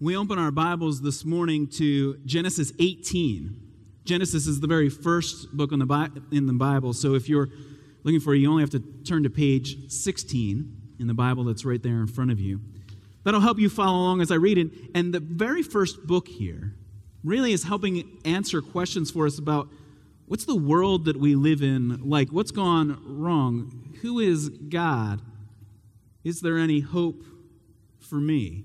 we open our Bibles this morning to Genesis 18. Genesis is the very first book in the, Bi- in the Bible, so if you're looking for it, you only have to turn to page 16 in the Bible that's right there in front of you. That'll help you follow along as I read it. And the very first book here really is helping answer questions for us about what's the world that we live in like? What's gone wrong? Who is God? Is there any hope for me?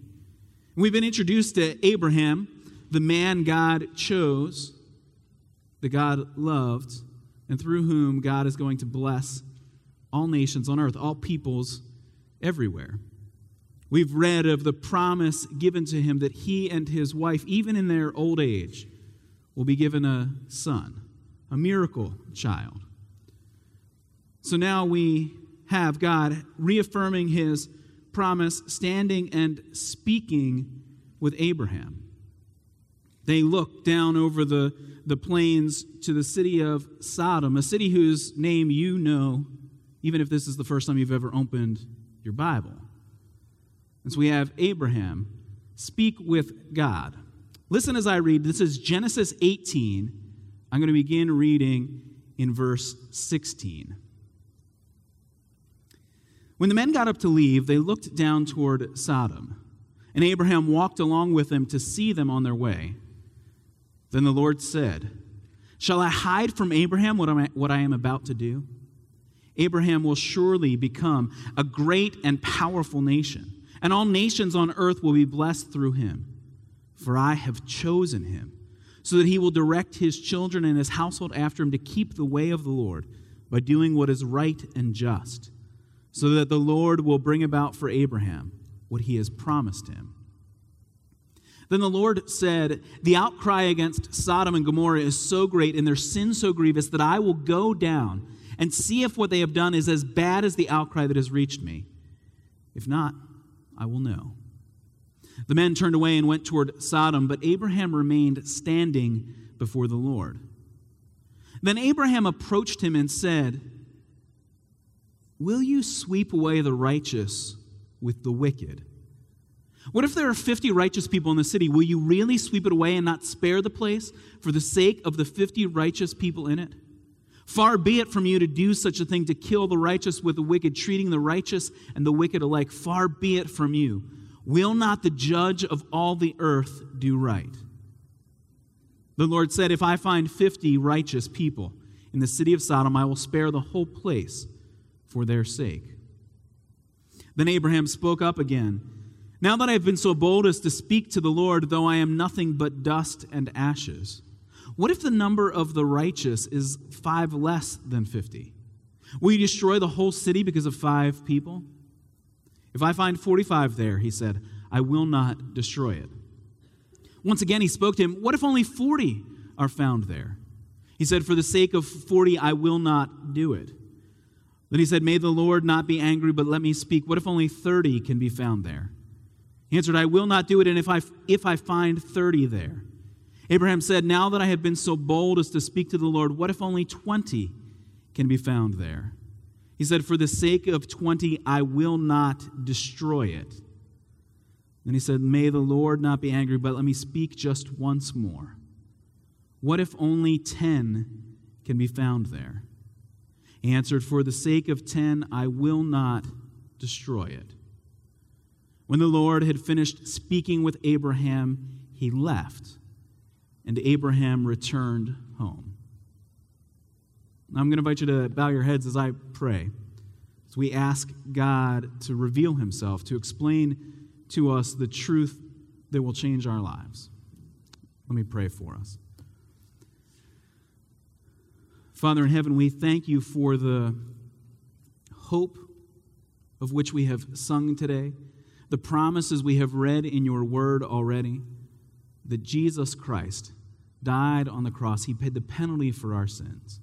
We've been introduced to Abraham, the man God chose, the God loved, and through whom God is going to bless all nations on earth, all peoples everywhere. We've read of the promise given to him that he and his wife, even in their old age, will be given a son, a miracle child. So now we have God reaffirming his promise, standing and speaking with Abraham. They look down over the, the plains to the city of Sodom, a city whose name you know, even if this is the first time you've ever opened your Bible. And so we have Abraham speak with God. Listen as I read. This is Genesis 18. I'm going to begin reading in verse 16. When the men got up to leave, they looked down toward Sodom, and Abraham walked along with them to see them on their way. Then the Lord said, Shall I hide from Abraham what, I, what I am about to do? Abraham will surely become a great and powerful nation, and all nations on earth will be blessed through him. For I have chosen him, so that he will direct his children and his household after him to keep the way of the Lord by doing what is right and just so that the Lord will bring about for Abraham what he has promised him. Then the Lord said, The outcry against Sodom and Gomorrah is so great and their sin so grievous that I will go down and see if what they have done is as bad as the outcry that has reached me. If not, I will know. The men turned away and went toward Sodom, but Abraham remained standing before the Lord. Then Abraham approached him and said, Will you sweep away the righteous with the wicked? What if there are 50 righteous people in the city? Will you really sweep it away and not spare the place for the sake of the 50 righteous people in it? Far be it from you to do such a thing to kill the righteous with the wicked, treating the righteous and the wicked alike. Far be it from you. Will not the judge of all the earth do right? The Lord said, If I find 50 righteous people in the city of Sodom, I will spare the whole place for their sake. Then Abraham spoke up again. Now that I have been so bold as to speak to the Lord, though I am nothing but dust and ashes, what if the number of the righteous is five less than 50? Will you destroy the whole city because of five people? If I find 45 there, he said, I will not destroy it. Once again, he spoke to him, What if only 40 are found there? He said, For the sake of 40, I will not do it. Then he said, May the Lord not be angry, but let me speak. What if only 30 can be found there? He answered, I will not do it, and if I, if I find 30 there. Abraham said, Now that I have been so bold as to speak to the Lord, what if only 20 can be found there? He said, For the sake of 20, I will not destroy it. Then he said, May the Lord not be angry, but let me speak just once more. What if only 10 can be found there? Answered, For the sake of ten, I will not destroy it. When the Lord had finished speaking with Abraham, he left, and Abraham returned home. Now, I'm going to invite you to bow your heads as I pray, as we ask God to reveal himself, to explain to us the truth that will change our lives. Let me pray for us. Father in heaven, we thank you for the hope of which we have sung today, the promises we have read in your word already, that Jesus Christ died on the cross. He paid the penalty for our sins.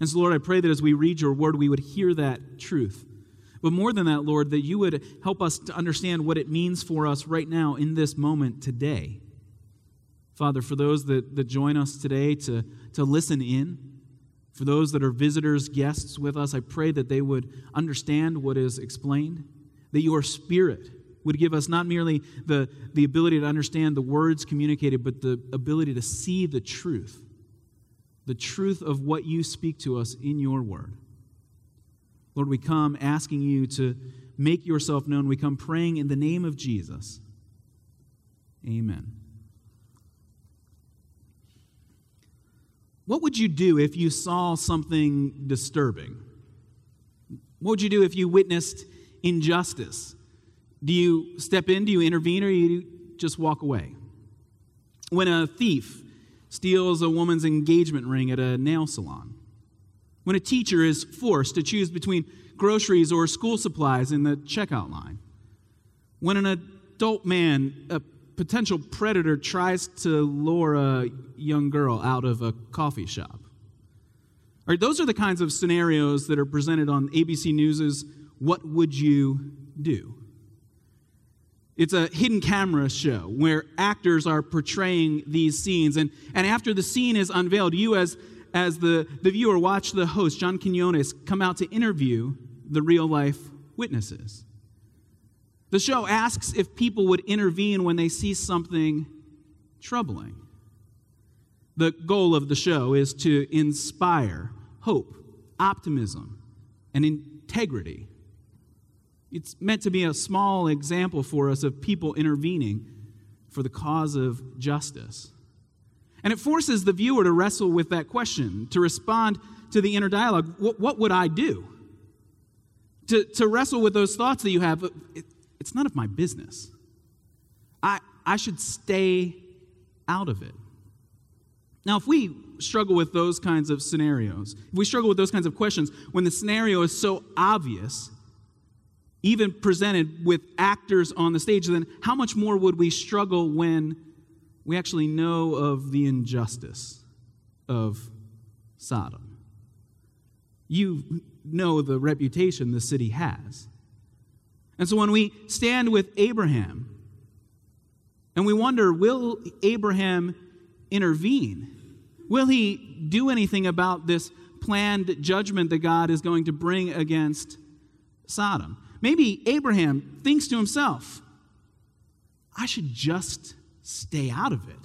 And so, Lord, I pray that as we read your word, we would hear that truth. But more than that, Lord, that you would help us to understand what it means for us right now in this moment today. Father, for those that, that join us today to, to listen in, for those that are visitors, guests with us, I pray that they would understand what is explained, that your spirit would give us not merely the, the ability to understand the words communicated, but the ability to see the truth, the truth of what you speak to us in your word. Lord, we come asking you to make yourself known. We come praying in the name of Jesus. Amen. What would you do if you saw something disturbing? What would you do if you witnessed injustice? Do you step in, do you intervene, or do you just walk away? When a thief steals a woman's engagement ring at a nail salon, when a teacher is forced to choose between groceries or school supplies in the checkout line, when an adult man, potential predator tries to lure a young girl out of a coffee shop. All right, those are the kinds of scenarios that are presented on ABC News's What Would You Do? It's a hidden camera show where actors are portraying these scenes. And, and after the scene is unveiled, you, as, as the, the viewer, watch the host, John Quinones, come out to interview the real life witnesses. The show asks if people would intervene when they see something troubling. The goal of the show is to inspire hope, optimism, and integrity. It's meant to be a small example for us of people intervening for the cause of justice. And it forces the viewer to wrestle with that question, to respond to the inner dialogue what, what would I do? To, to wrestle with those thoughts that you have. It, it's none of my business. I, I should stay out of it. Now, if we struggle with those kinds of scenarios, if we struggle with those kinds of questions, when the scenario is so obvious, even presented with actors on the stage, then how much more would we struggle when we actually know of the injustice of Sodom? You know the reputation the city has. And so when we stand with Abraham and we wonder, will Abraham intervene? Will he do anything about this planned judgment that God is going to bring against Sodom? Maybe Abraham thinks to himself, I should just stay out of it.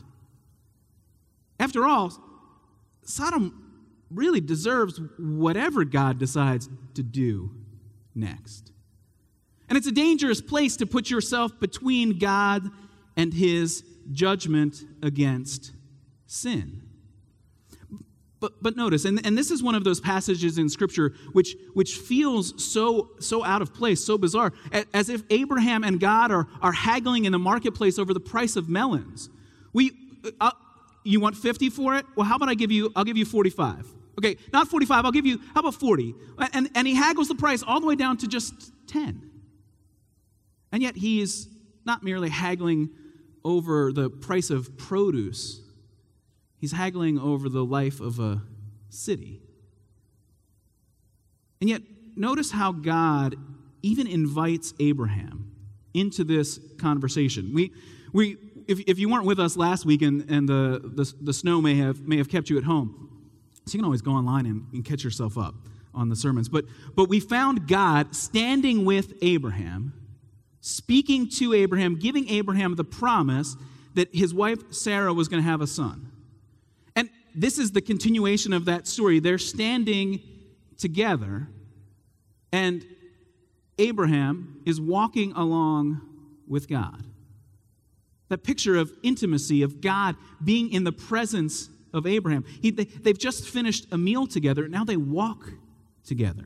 After all, Sodom really deserves whatever God decides to do next. And it's a dangerous place to put yourself between God and his judgment against sin. But, but notice, and, and this is one of those passages in Scripture which, which feels so, so out of place, so bizarre, as if Abraham and God are, are haggling in the marketplace over the price of melons. We, uh, you want 50 for it? Well, how about I give you, I'll give you 45. Okay, not 45, I'll give you, how about 40? And, and he haggles the price all the way down to just 10. And yet he is not merely haggling over the price of produce, he's haggling over the life of a city. And yet, notice how God even invites Abraham into this conversation. We, we, if, if you weren't with us last week and, and the, the, the snow may have, may have kept you at home, so you can always go online and, and catch yourself up on the sermons. But, but we found God standing with Abraham speaking to Abraham, giving Abraham the promise that his wife Sarah was going to have a son. And this is the continuation of that story. They're standing together, and Abraham is walking along with God. That picture of intimacy, of God being in the presence of Abraham. He, they, they've just finished a meal together, and now they walk together.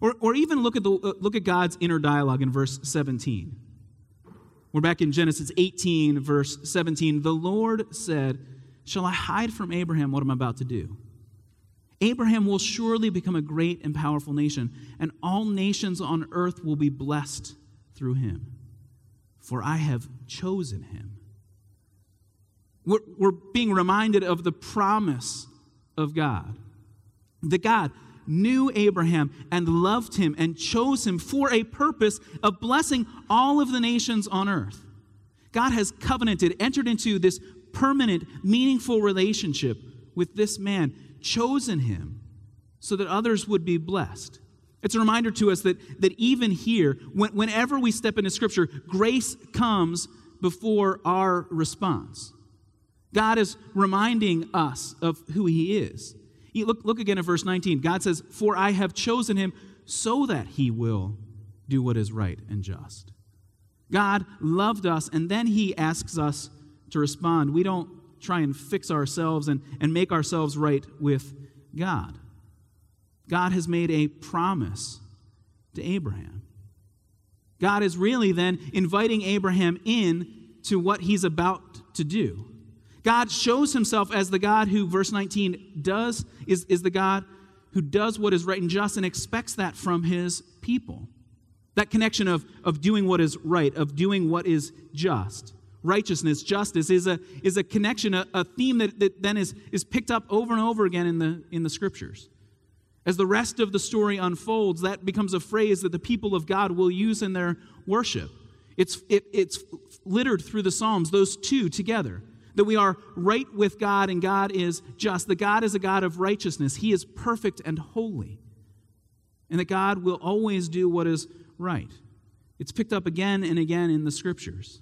Or, or even look at, the, uh, look at God's inner dialogue in verse 17. We're back in Genesis 18, verse 17. The Lord said, Shall I hide from Abraham what I'm about to do? Abraham will surely become a great and powerful nation, and all nations on earth will be blessed through him. For I have chosen him. We're, we're being reminded of the promise of God. That God knew Abraham and loved him and chose him for a purpose of blessing all of the nations on earth. God has covenanted, entered into this permanent, meaningful relationship with this man, chosen him so that others would be blessed. It's a reminder to us that, that even here, when, whenever we step into Scripture, grace comes before our response. God is reminding us of who He is. Look, look again at verse 19. God says, For I have chosen him so that he will do what is right and just. God loved us, and then he asks us to respond. We don't try and fix ourselves and, and make ourselves right with God. God has made a promise to Abraham. God is really then inviting Abraham in to what he's about to do. God shows himself as the God who, verse 19, does, is, is the God who does what is right and just and expects that from his people. That connection of, of doing what is right, of doing what is just. Righteousness, justice is a, is a connection, a, a theme that, that then is, is picked up over and over again in the, in the scriptures. As the rest of the story unfolds, that becomes a phrase that the people of God will use in their worship. It's, it, it's littered through the Psalms, those two together. That we are right with God and God is just. That God is a God of righteousness. He is perfect and holy. And that God will always do what is right. It's picked up again and again in the scriptures.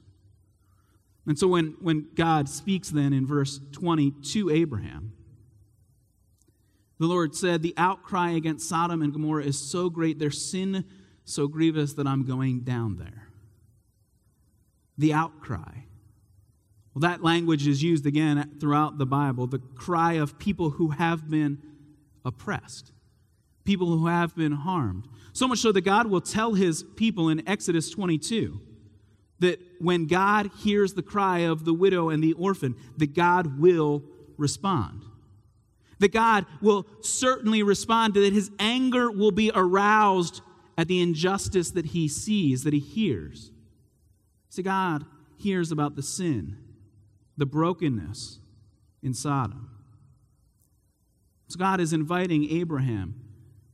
And so when, when God speaks then in verse 20 to Abraham, the Lord said, The outcry against Sodom and Gomorrah is so great, their sin so grievous that I'm going down there. The outcry. Well, that language is used again throughout the Bible the cry of people who have been oppressed, people who have been harmed. So much so that God will tell his people in Exodus 22 that when God hears the cry of the widow and the orphan, that God will respond. That God will certainly respond, that his anger will be aroused at the injustice that he sees, that he hears. See, God hears about the sin, the brokenness in Sodom. So God is inviting Abraham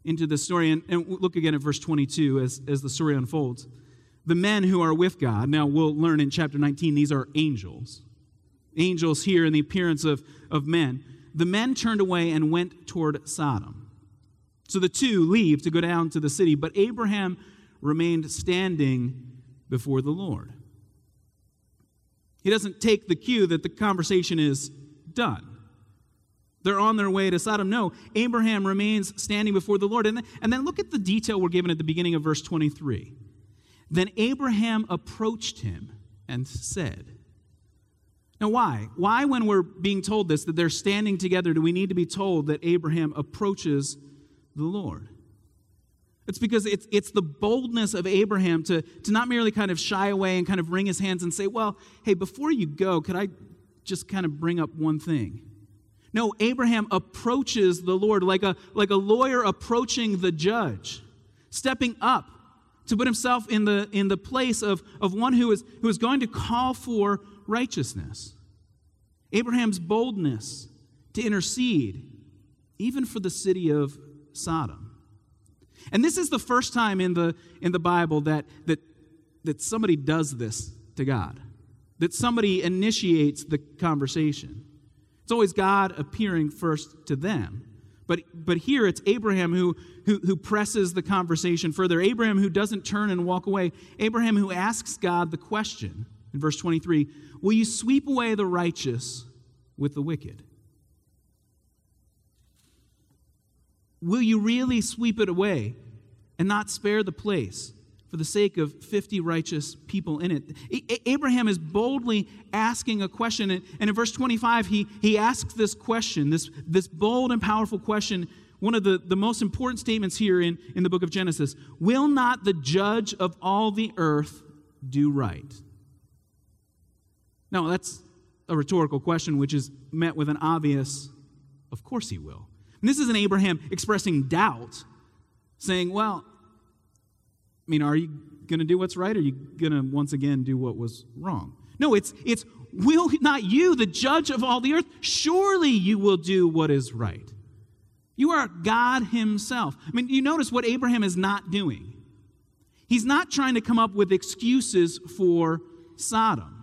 into the story. And, and look again at verse 22 as, as the story unfolds. The men who are with God, now we'll learn in chapter 19, these are angels. Angels here in the appearance of, of men. The men turned away and went toward Sodom. So the two leave to go down to the city, but Abraham remained standing before the Lord. He doesn't take the cue that the conversation is done. They're on their way to Sodom. No, Abraham remains standing before the Lord. And then, and then look at the detail we're given at the beginning of verse 23. Then Abraham approached him and said, Now, why? Why, when we're being told this, that they're standing together, do we need to be told that Abraham approaches the Lord? It's because it's, it's the boldness of Abraham to, to not merely kind of shy away and kind of wring his hands and say, Well, hey, before you go, could I just kind of bring up one thing? No, Abraham approaches the Lord like a, like a lawyer approaching the judge, stepping up to put himself in the, in the place of, of one who is, who is going to call for righteousness. Abraham's boldness to intercede, even for the city of Sodom. And this is the first time in the, in the Bible that, that, that somebody does this to God, that somebody initiates the conversation. It's always God appearing first to them. But, but here it's Abraham who, who, who presses the conversation further. Abraham who doesn't turn and walk away. Abraham who asks God the question in verse 23 Will you sweep away the righteous with the wicked? Will you really sweep it away and not spare the place? for the sake of 50 righteous people in it. Abraham is boldly asking a question, and in verse 25, he, he asks this question, this, this bold and powerful question, one of the, the most important statements here in, in the book of Genesis Will not the judge of all the earth do right? Now, that's a rhetorical question which is met with an obvious, of course he will. And this is an Abraham expressing doubt, saying, Well, I mean, are you going to do what's right or are you going to once again do what was wrong? No, it's, it's will not you, the judge of all the earth, surely you will do what is right. You are God Himself. I mean, you notice what Abraham is not doing. He's not trying to come up with excuses for Sodom.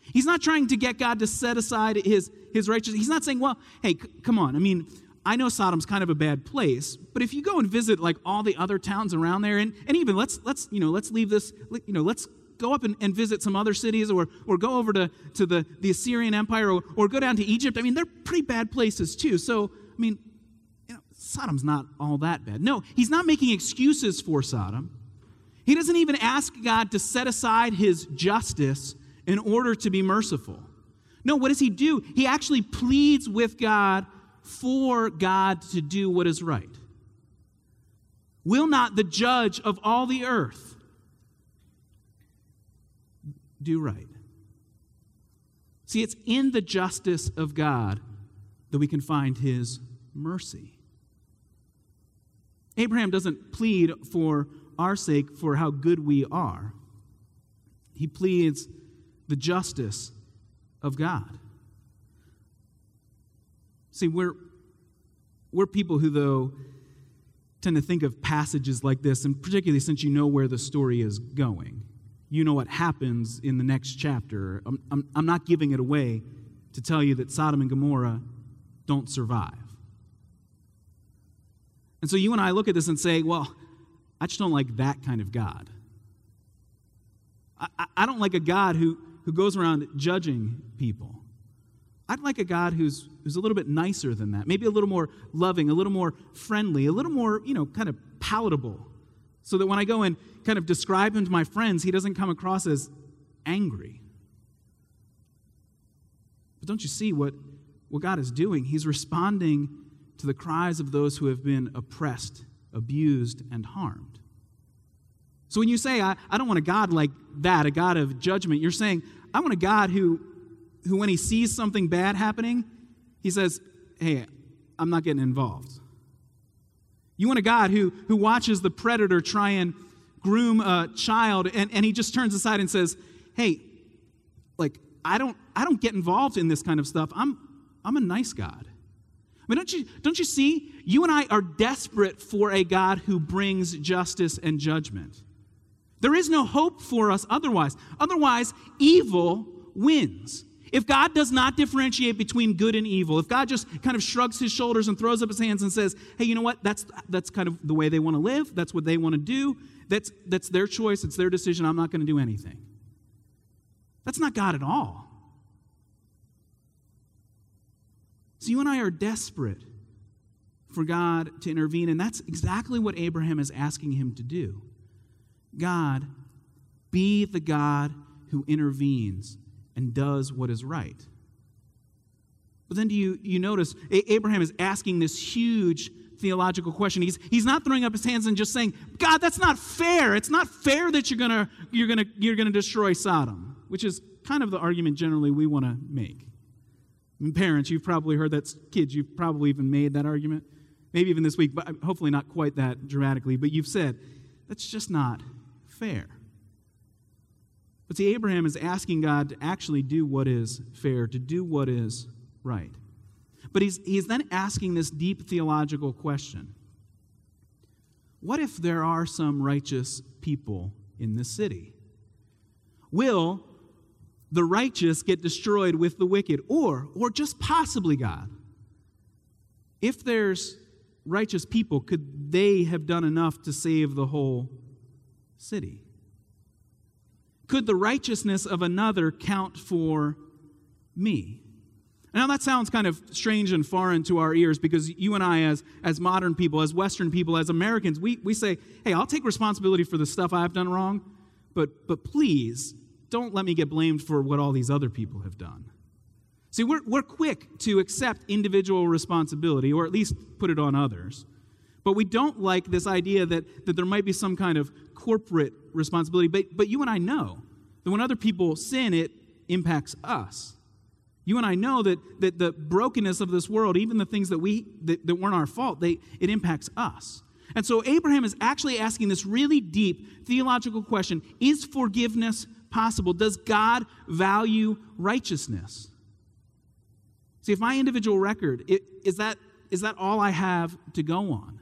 He's not trying to get God to set aside his, his righteousness. He's not saying, well, hey, c- come on. I mean, I know Sodom's kind of a bad place, but if you go and visit like all the other towns around there, and, and even let's let's you know let's leave this you know let's go up and, and visit some other cities or or go over to, to the, the Assyrian Empire or, or go down to Egypt. I mean, they're pretty bad places too. So I mean, you know, Sodom's not all that bad. No, he's not making excuses for Sodom. He doesn't even ask God to set aside his justice in order to be merciful. No, what does he do? He actually pleads with God for God to do what is right? Will not the judge of all the earth do right? See, it's in the justice of God that we can find his mercy. Abraham doesn't plead for our sake for how good we are, he pleads the justice of God. See, we're, we're people who, though, tend to think of passages like this, and particularly since you know where the story is going. You know what happens in the next chapter. I'm, I'm, I'm not giving it away to tell you that Sodom and Gomorrah don't survive. And so you and I look at this and say, well, I just don't like that kind of God. I, I don't like a God who, who goes around judging people. I'd like a God who's, who's a little bit nicer than that, maybe a little more loving, a little more friendly, a little more, you know, kind of palatable. So that when I go and kind of describe him to my friends, he doesn't come across as angry. But don't you see what, what God is doing? He's responding to the cries of those who have been oppressed, abused, and harmed. So when you say, I, I don't want a God like that, a God of judgment, you're saying, I want a God who who, when he sees something bad happening, he says, Hey, I'm not getting involved. You want a God who, who watches the predator try and groom a child, and, and he just turns aside and says, Hey, like, I don't, I don't get involved in this kind of stuff. I'm, I'm a nice God. I mean, don't you, don't you see? You and I are desperate for a God who brings justice and judgment. There is no hope for us otherwise. Otherwise, evil wins. If God does not differentiate between good and evil, if God just kind of shrugs his shoulders and throws up his hands and says, hey, you know what? That's, that's kind of the way they want to live. That's what they want to do. That's, that's their choice. It's their decision. I'm not going to do anything. That's not God at all. So you and I are desperate for God to intervene, and that's exactly what Abraham is asking him to do. God, be the God who intervenes and does what is right. But then do you, you notice Abraham is asking this huge theological question. He's, he's not throwing up his hands and just saying, God, that's not fair. It's not fair that you're gonna, you're gonna, you're gonna destroy Sodom, which is kind of the argument generally we want to make. And parents, you've probably heard that. Kids, you've probably even made that argument. Maybe even this week, but hopefully not quite that dramatically. But you've said, that's just not fair. But see, Abraham is asking God to actually do what is fair, to do what is right. But he's, he's then asking this deep theological question What if there are some righteous people in this city? Will the righteous get destroyed with the wicked? Or, or just possibly, God, if there's righteous people, could they have done enough to save the whole city? Could the righteousness of another count for me? Now, that sounds kind of strange and foreign to our ears because you and I, as, as modern people, as Western people, as Americans, we, we say, hey, I'll take responsibility for the stuff I've done wrong, but, but please don't let me get blamed for what all these other people have done. See, we're, we're quick to accept individual responsibility, or at least put it on others. But we don't like this idea that, that there might be some kind of corporate responsibility. But, but you and I know that when other people sin, it impacts us. You and I know that, that the brokenness of this world, even the things that, we, that, that weren't our fault, they, it impacts us. And so Abraham is actually asking this really deep theological question Is forgiveness possible? Does God value righteousness? See, if my individual record, it, is, that, is that all I have to go on?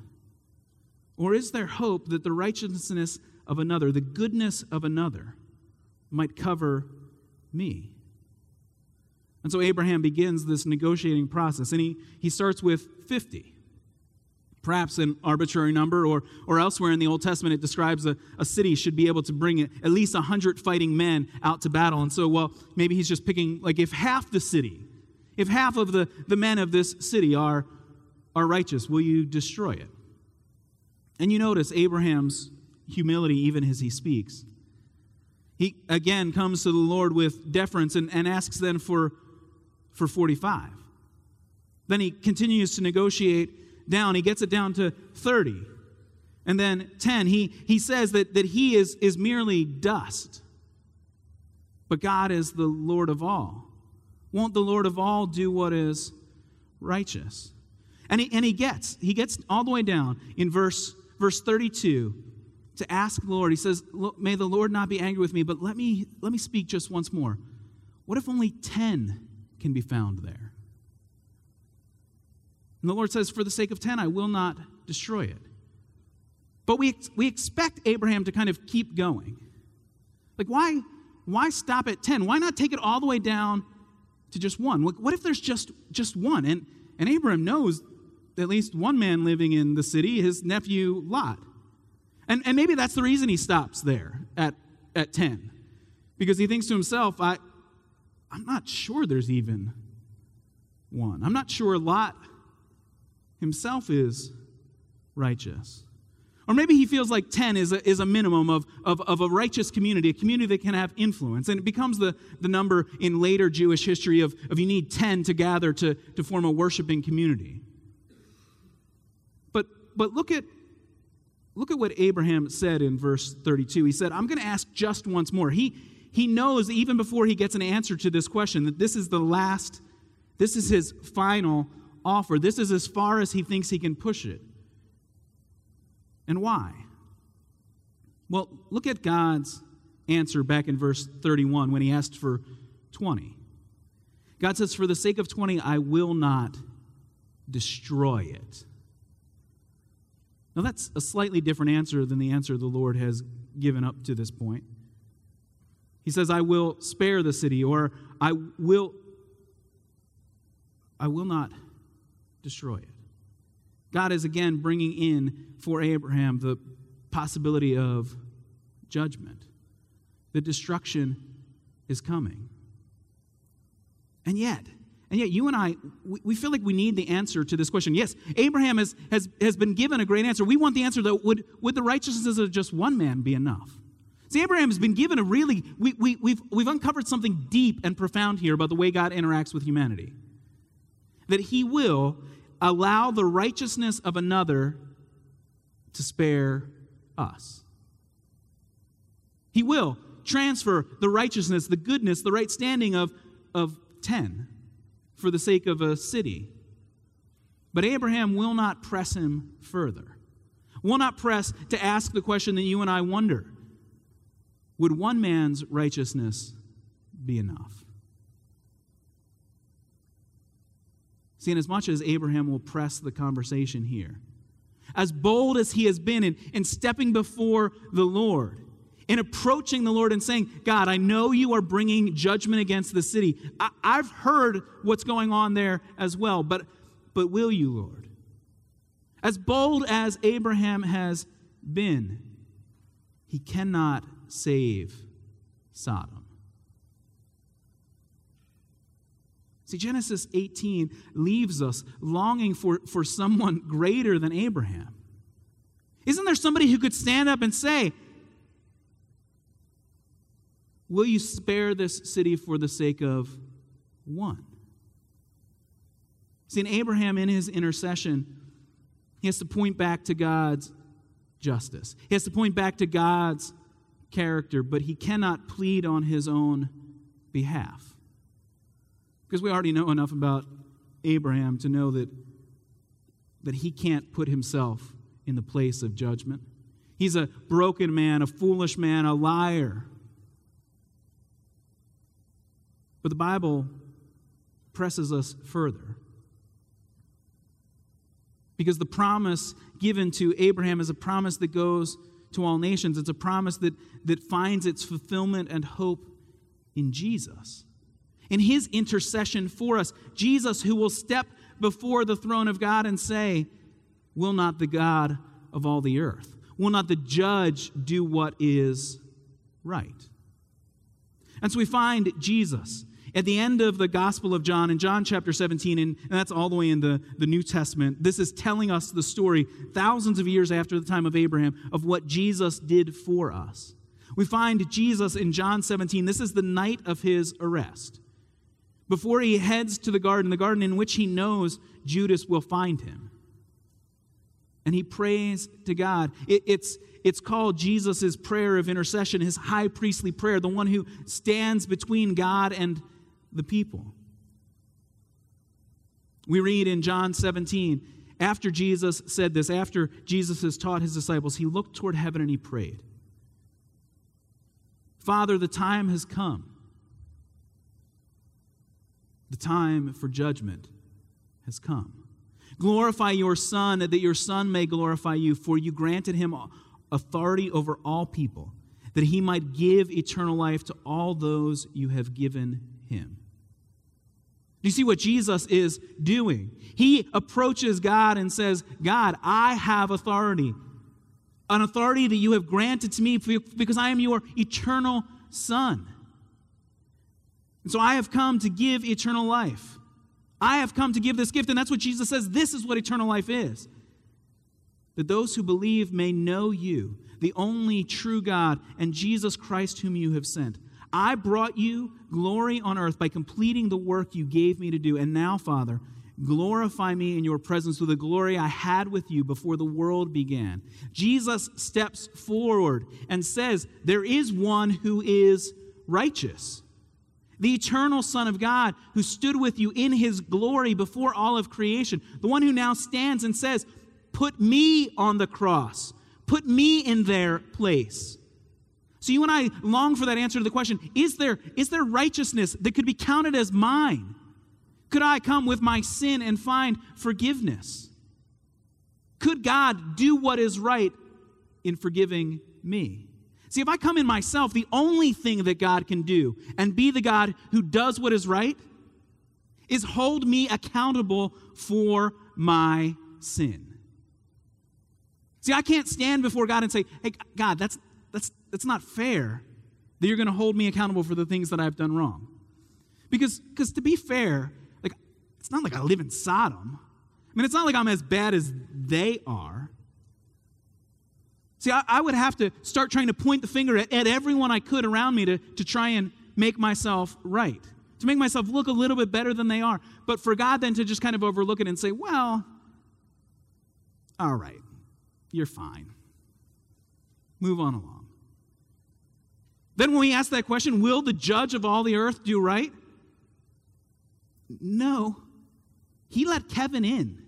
Or is there hope that the righteousness of another, the goodness of another, might cover me? And so Abraham begins this negotiating process, and he, he starts with 50. perhaps an arbitrary number, or, or elsewhere in the Old Testament, it describes a, a city should be able to bring at least 100 fighting men out to battle. And so, well, maybe he's just picking, like, if half the city, if half of the, the men of this city are, are righteous, will you destroy it? And you notice Abraham's humility even as he speaks. He again comes to the Lord with deference and, and asks then for, for 45. Then he continues to negotiate down. He gets it down to 30. And then 10. He, he says that, that he is, is merely dust. But God is the Lord of all. Won't the Lord of all do what is righteous? And he, and he gets, he gets all the way down in verse, verse 32 to ask the Lord. He says, May the Lord not be angry with me, but let me, let me speak just once more. What if only 10 can be found there? And the Lord says, For the sake of 10, I will not destroy it. But we, we expect Abraham to kind of keep going. Like, why, why stop at 10? Why not take it all the way down to just one? What if there's just, just one? And, and Abraham knows at least one man living in the city, his nephew Lot. And, and maybe that's the reason he stops there at, at 10. Because he thinks to himself, I, I'm not sure there's even one. I'm not sure Lot himself is righteous. Or maybe he feels like 10 is a, is a minimum of, of, of a righteous community, a community that can have influence. And it becomes the, the number in later Jewish history of, of you need 10 to gather to, to form a worshiping community. But, look at Look at what Abraham said in verse 32. He said, I'm going to ask just once more. He, he knows even before he gets an answer to this question that this is the last, this is his final offer. This is as far as he thinks he can push it. And why? Well, look at God's answer back in verse 31 when he asked for 20. God says, For the sake of 20, I will not destroy it. Now, that's a slightly different answer than the answer the Lord has given up to this point. He says, I will spare the city, or I will, I will not destroy it. God is again bringing in for Abraham the possibility of judgment. The destruction is coming. And yet, and yet, you and I, we feel like we need the answer to this question. Yes, Abraham has, has, has been given a great answer. We want the answer that would, would the righteousness of just one man be enough? See, Abraham has been given a really, we, we, we've, we've uncovered something deep and profound here about the way God interacts with humanity. That he will allow the righteousness of another to spare us. He will transfer the righteousness, the goodness, the right standing of, of 10 for the sake of a city. But Abraham will not press him further, will not press to ask the question that you and I wonder Would one man's righteousness be enough? See, and as much as Abraham will press the conversation here, as bold as he has been in, in stepping before the Lord, in approaching the Lord and saying, God, I know you are bringing judgment against the city. I, have heard what's going on there as well, but, but will you, Lord? As bold as Abraham has been, he cannot save Sodom. See, Genesis 18 leaves us longing for, for someone greater than Abraham. Isn't there somebody who could stand up and say, Will you spare this city for the sake of one? See, in Abraham, in his intercession, he has to point back to God's justice. He has to point back to God's character, but he cannot plead on his own behalf. Because we already know enough about Abraham to know that, that he can't put himself in the place of judgment. He's a broken man, a foolish man, a liar. But the Bible presses us further. Because the promise given to Abraham is a promise that goes to all nations. It's a promise that, that finds its fulfillment and hope in Jesus. In his intercession for us, Jesus, who will step before the throne of God and say, will not the God of all the earth, will not the judge do what is right? And so we find Jesus at the end of the Gospel of John, in John chapter 17, and, that's all the way in the, the New Testament, this is telling us the story thousands of years after the time of Abraham of what Jesus did for us. We find Jesus in John 17. This is the night of his arrest. Before he heads to the garden, the garden in which he knows Judas will find him. And he prays to God. It, it's, it's called Jesus' prayer of intercession, his high priestly prayer, the one who stands between God and the people. We read in John 17, after Jesus said this, after Jesus has taught his disciples, he looked toward heaven and he prayed Father, the time has come. The time for judgment has come. Glorify your Son, that your Son may glorify you, for you granted him authority over all people, that he might give eternal life to all those you have given him. Do you see what Jesus is doing? He approaches God and says, God, I have authority, an authority that you have granted to me because I am your eternal Son. And so I have come to give eternal life. I have come to give this gift, and that's what Jesus says this is what eternal life is. That those who believe may know you, the only true God, and Jesus Christ, whom you have sent. I brought you glory on earth by completing the work you gave me to do. And now, Father, glorify me in your presence with the glory I had with you before the world began. Jesus steps forward and says, There is one who is righteous. The eternal Son of God who stood with you in his glory before all of creation. The one who now stands and says, Put me on the cross, put me in their place. So you and I long for that answer to the question is there, is there righteousness that could be counted as mine? Could I come with my sin and find forgiveness? Could God do what is right in forgiving me? See, if I come in myself, the only thing that God can do and be the God who does what is right is hold me accountable for my sin. See, I can't stand before God and say, hey, God, that's, that's, not fair that you're going to hold me accountable for the things that I've done wrong. Because, because to be fair, like, it's not like I live in Sodom. I mean, it's not like I'm as bad as they are. See, I, I would have to start trying to point the finger at, at everyone I could around me to, to try and make myself right, to make myself look a little bit better than they are. But for God then to just kind of overlook it and say, well, all right, you're fine. Move on along. Then, when we ask that question, will the judge of all the earth do right? No. He let Kevin in.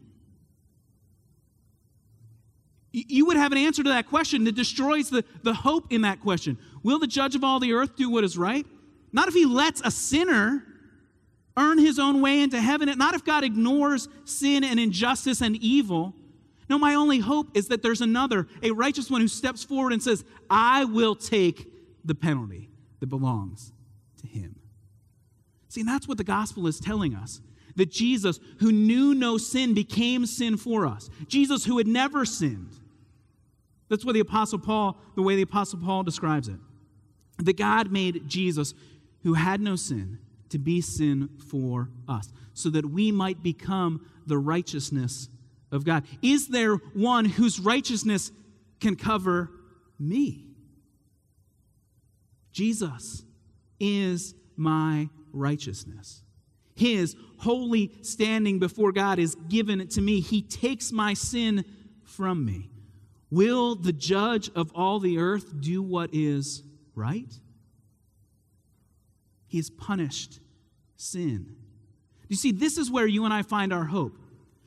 You would have an answer to that question that destroys the, the hope in that question. Will the judge of all the earth do what is right? Not if he lets a sinner earn his own way into heaven, not if God ignores sin and injustice and evil. No, my only hope is that there's another, a righteous one who steps forward and says, I will take the penalty that belongs to him. See, and that's what the gospel is telling us that Jesus, who knew no sin, became sin for us. Jesus, who had never sinned. That's what the Apostle Paul, the way the Apostle Paul describes it. That God made Jesus, who had no sin, to be sin for us, so that we might become the righteousness of God. Is there one whose righteousness can cover me? Jesus is my righteousness. His holy standing before God is given to me. He takes my sin from me. Will the judge of all the earth do what is right? He has punished sin. You see, this is where you and I find our hope.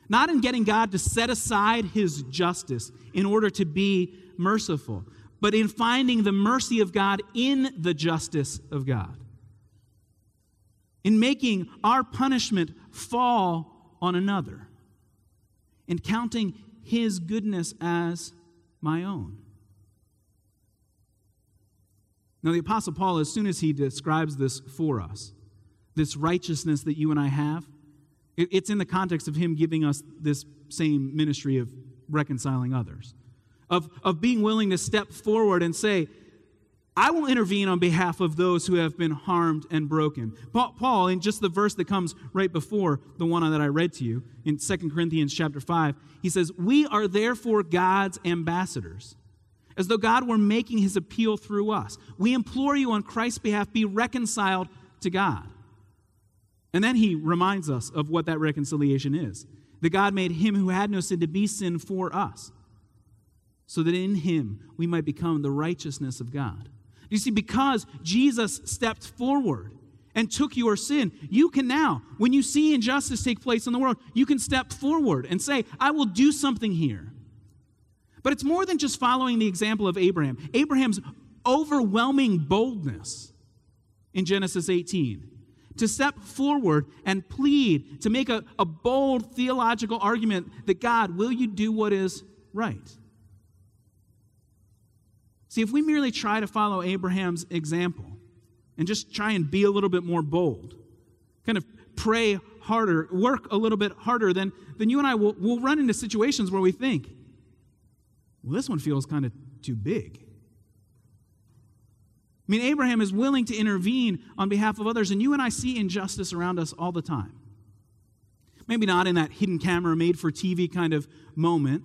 Not in getting God to set aside his justice in order to be merciful, but in finding the mercy of God in the justice of God. In making our punishment fall on another. In counting his goodness as my own. Now, the Apostle Paul, as soon as he describes this for us, this righteousness that you and I have, it's in the context of him giving us this same ministry of reconciling others, of, of being willing to step forward and say, I will intervene on behalf of those who have been harmed and broken. Paul, in just the verse that comes right before the one that I read to you in 2 Corinthians chapter 5, he says, We are therefore God's ambassadors, as though God were making his appeal through us. We implore you on Christ's behalf, be reconciled to God. And then he reminds us of what that reconciliation is that God made him who had no sin to be sin for us, so that in him we might become the righteousness of God. You see, because Jesus stepped forward and took your sin, you can now, when you see injustice take place in the world, you can step forward and say, I will do something here. But it's more than just following the example of Abraham. Abraham's overwhelming boldness in Genesis 18 to step forward and plead, to make a, a bold theological argument that God, will you do what is right? See, if we merely try to follow Abraham's example and just try and be a little bit more bold, kind of pray harder, work a little bit harder, then, then you and I will will run into situations where we think, well, this one feels kind of too big. I mean, Abraham is willing to intervene on behalf of others, and you and I see injustice around us all the time. Maybe not in that hidden camera, made for TV kind of moment,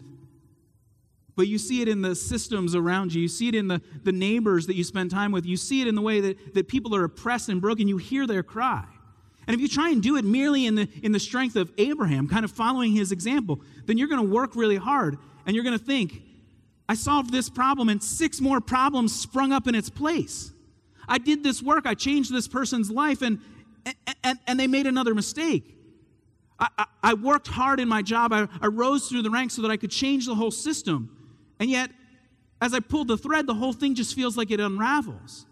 but you see it in the systems around you. You see it in the, the neighbors that you spend time with. You see it in the way that, that people are oppressed and broken. You hear their cry. And if you try and do it merely in the, in the strength of Abraham, kind of following his example, then you're going to work really hard and you're going to think, I solved this problem and six more problems sprung up in its place. I did this work, I changed this person's life, and, and, and they made another mistake. I, I, worked hard in my job, I, I rose through the ranks so that I could change the whole system. And yet, as I pull the thread, the whole thing just feels like it unravels.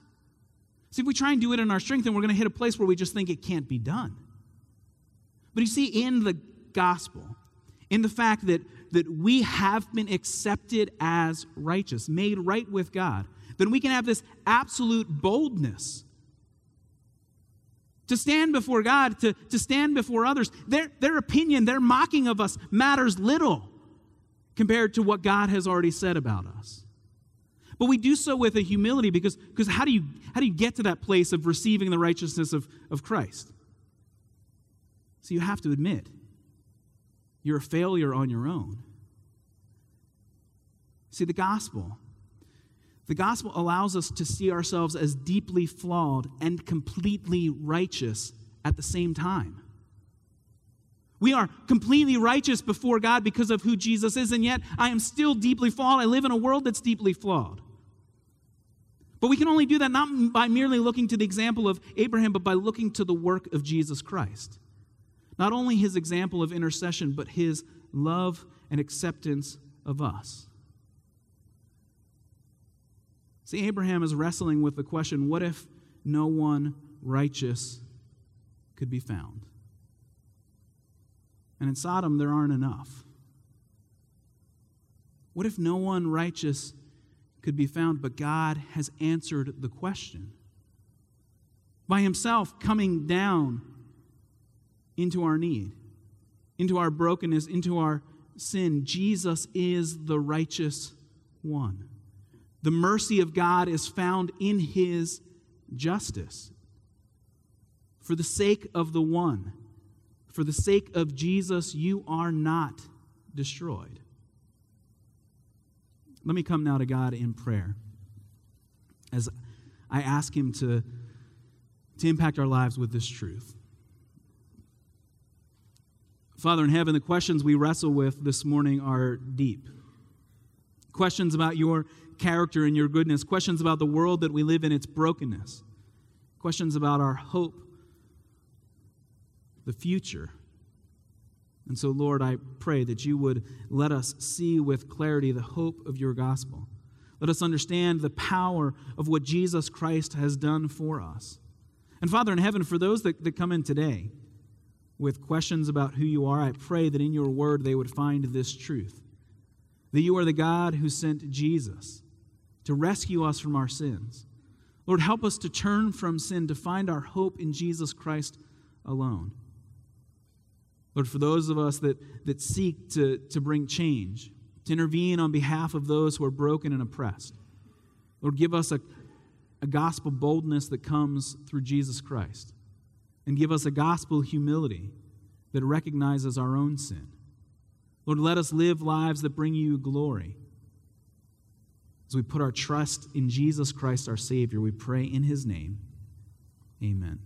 See, if we try and do it in our strength, then we're going to hit a place where we just think it can't be done. But you see, in the gospel, in the fact that, that we have been accepted as righteous, made right with God, then we can have this absolute boldness to stand before God, to, to stand before others. Their, their opinion, their mocking of us matters little compared to what God has already said about us. But we do so with a humility because, because how, do you, how do you get to that place of receiving the righteousness of, of Christ? So you have to admit you're a failure on your own. See, the gospel, the gospel allows us to see ourselves as deeply flawed and completely righteous at the same time. We are completely righteous before God because of who Jesus is, and yet I am still deeply flawed. I live in a world that's deeply flawed. But we can only do that not by merely looking to the example of Abraham, but by looking to the work of Jesus Christ. Not only his example of intercession, but his love and acceptance of us. See, Abraham is wrestling with the question what if no one righteous could be found? And in Sodom, there aren't enough. What if no one righteous could be found, but God has answered the question? By Himself coming down into our need, into our brokenness, into our sin, Jesus is the righteous one. The mercy of God is found in His justice. For the sake of the one, for the sake of Jesus, you are not destroyed. Let me come now to God in prayer as I ask Him to, to impact our lives with this truth. Father in heaven, the questions we wrestle with this morning are deep. Questions about your character and your goodness, questions about the world that we live in, its brokenness, questions about our hope the future. And so, Lord, I pray that you would let us see with clarity the hope of your gospel. Let us understand the power of what Jesus Christ has done for us. And Father in heaven, for those that, that come in today with questions about who you are, I pray that in your word they would find this truth that you are the God who sent Jesus to rescue us from our sins. Lord, help us to turn from sin, to find our hope in Jesus Christ alone. Lord, for those of us that, that seek to, to bring change, to intervene on behalf of those who are broken and oppressed. Lord, give us a, a gospel boldness that comes through Jesus Christ. And give us a gospel humility that recognizes our own sin. Lord, let us live lives that bring you glory. As we put our trust in Jesus Christ, our Savior, we pray in his name. Amen.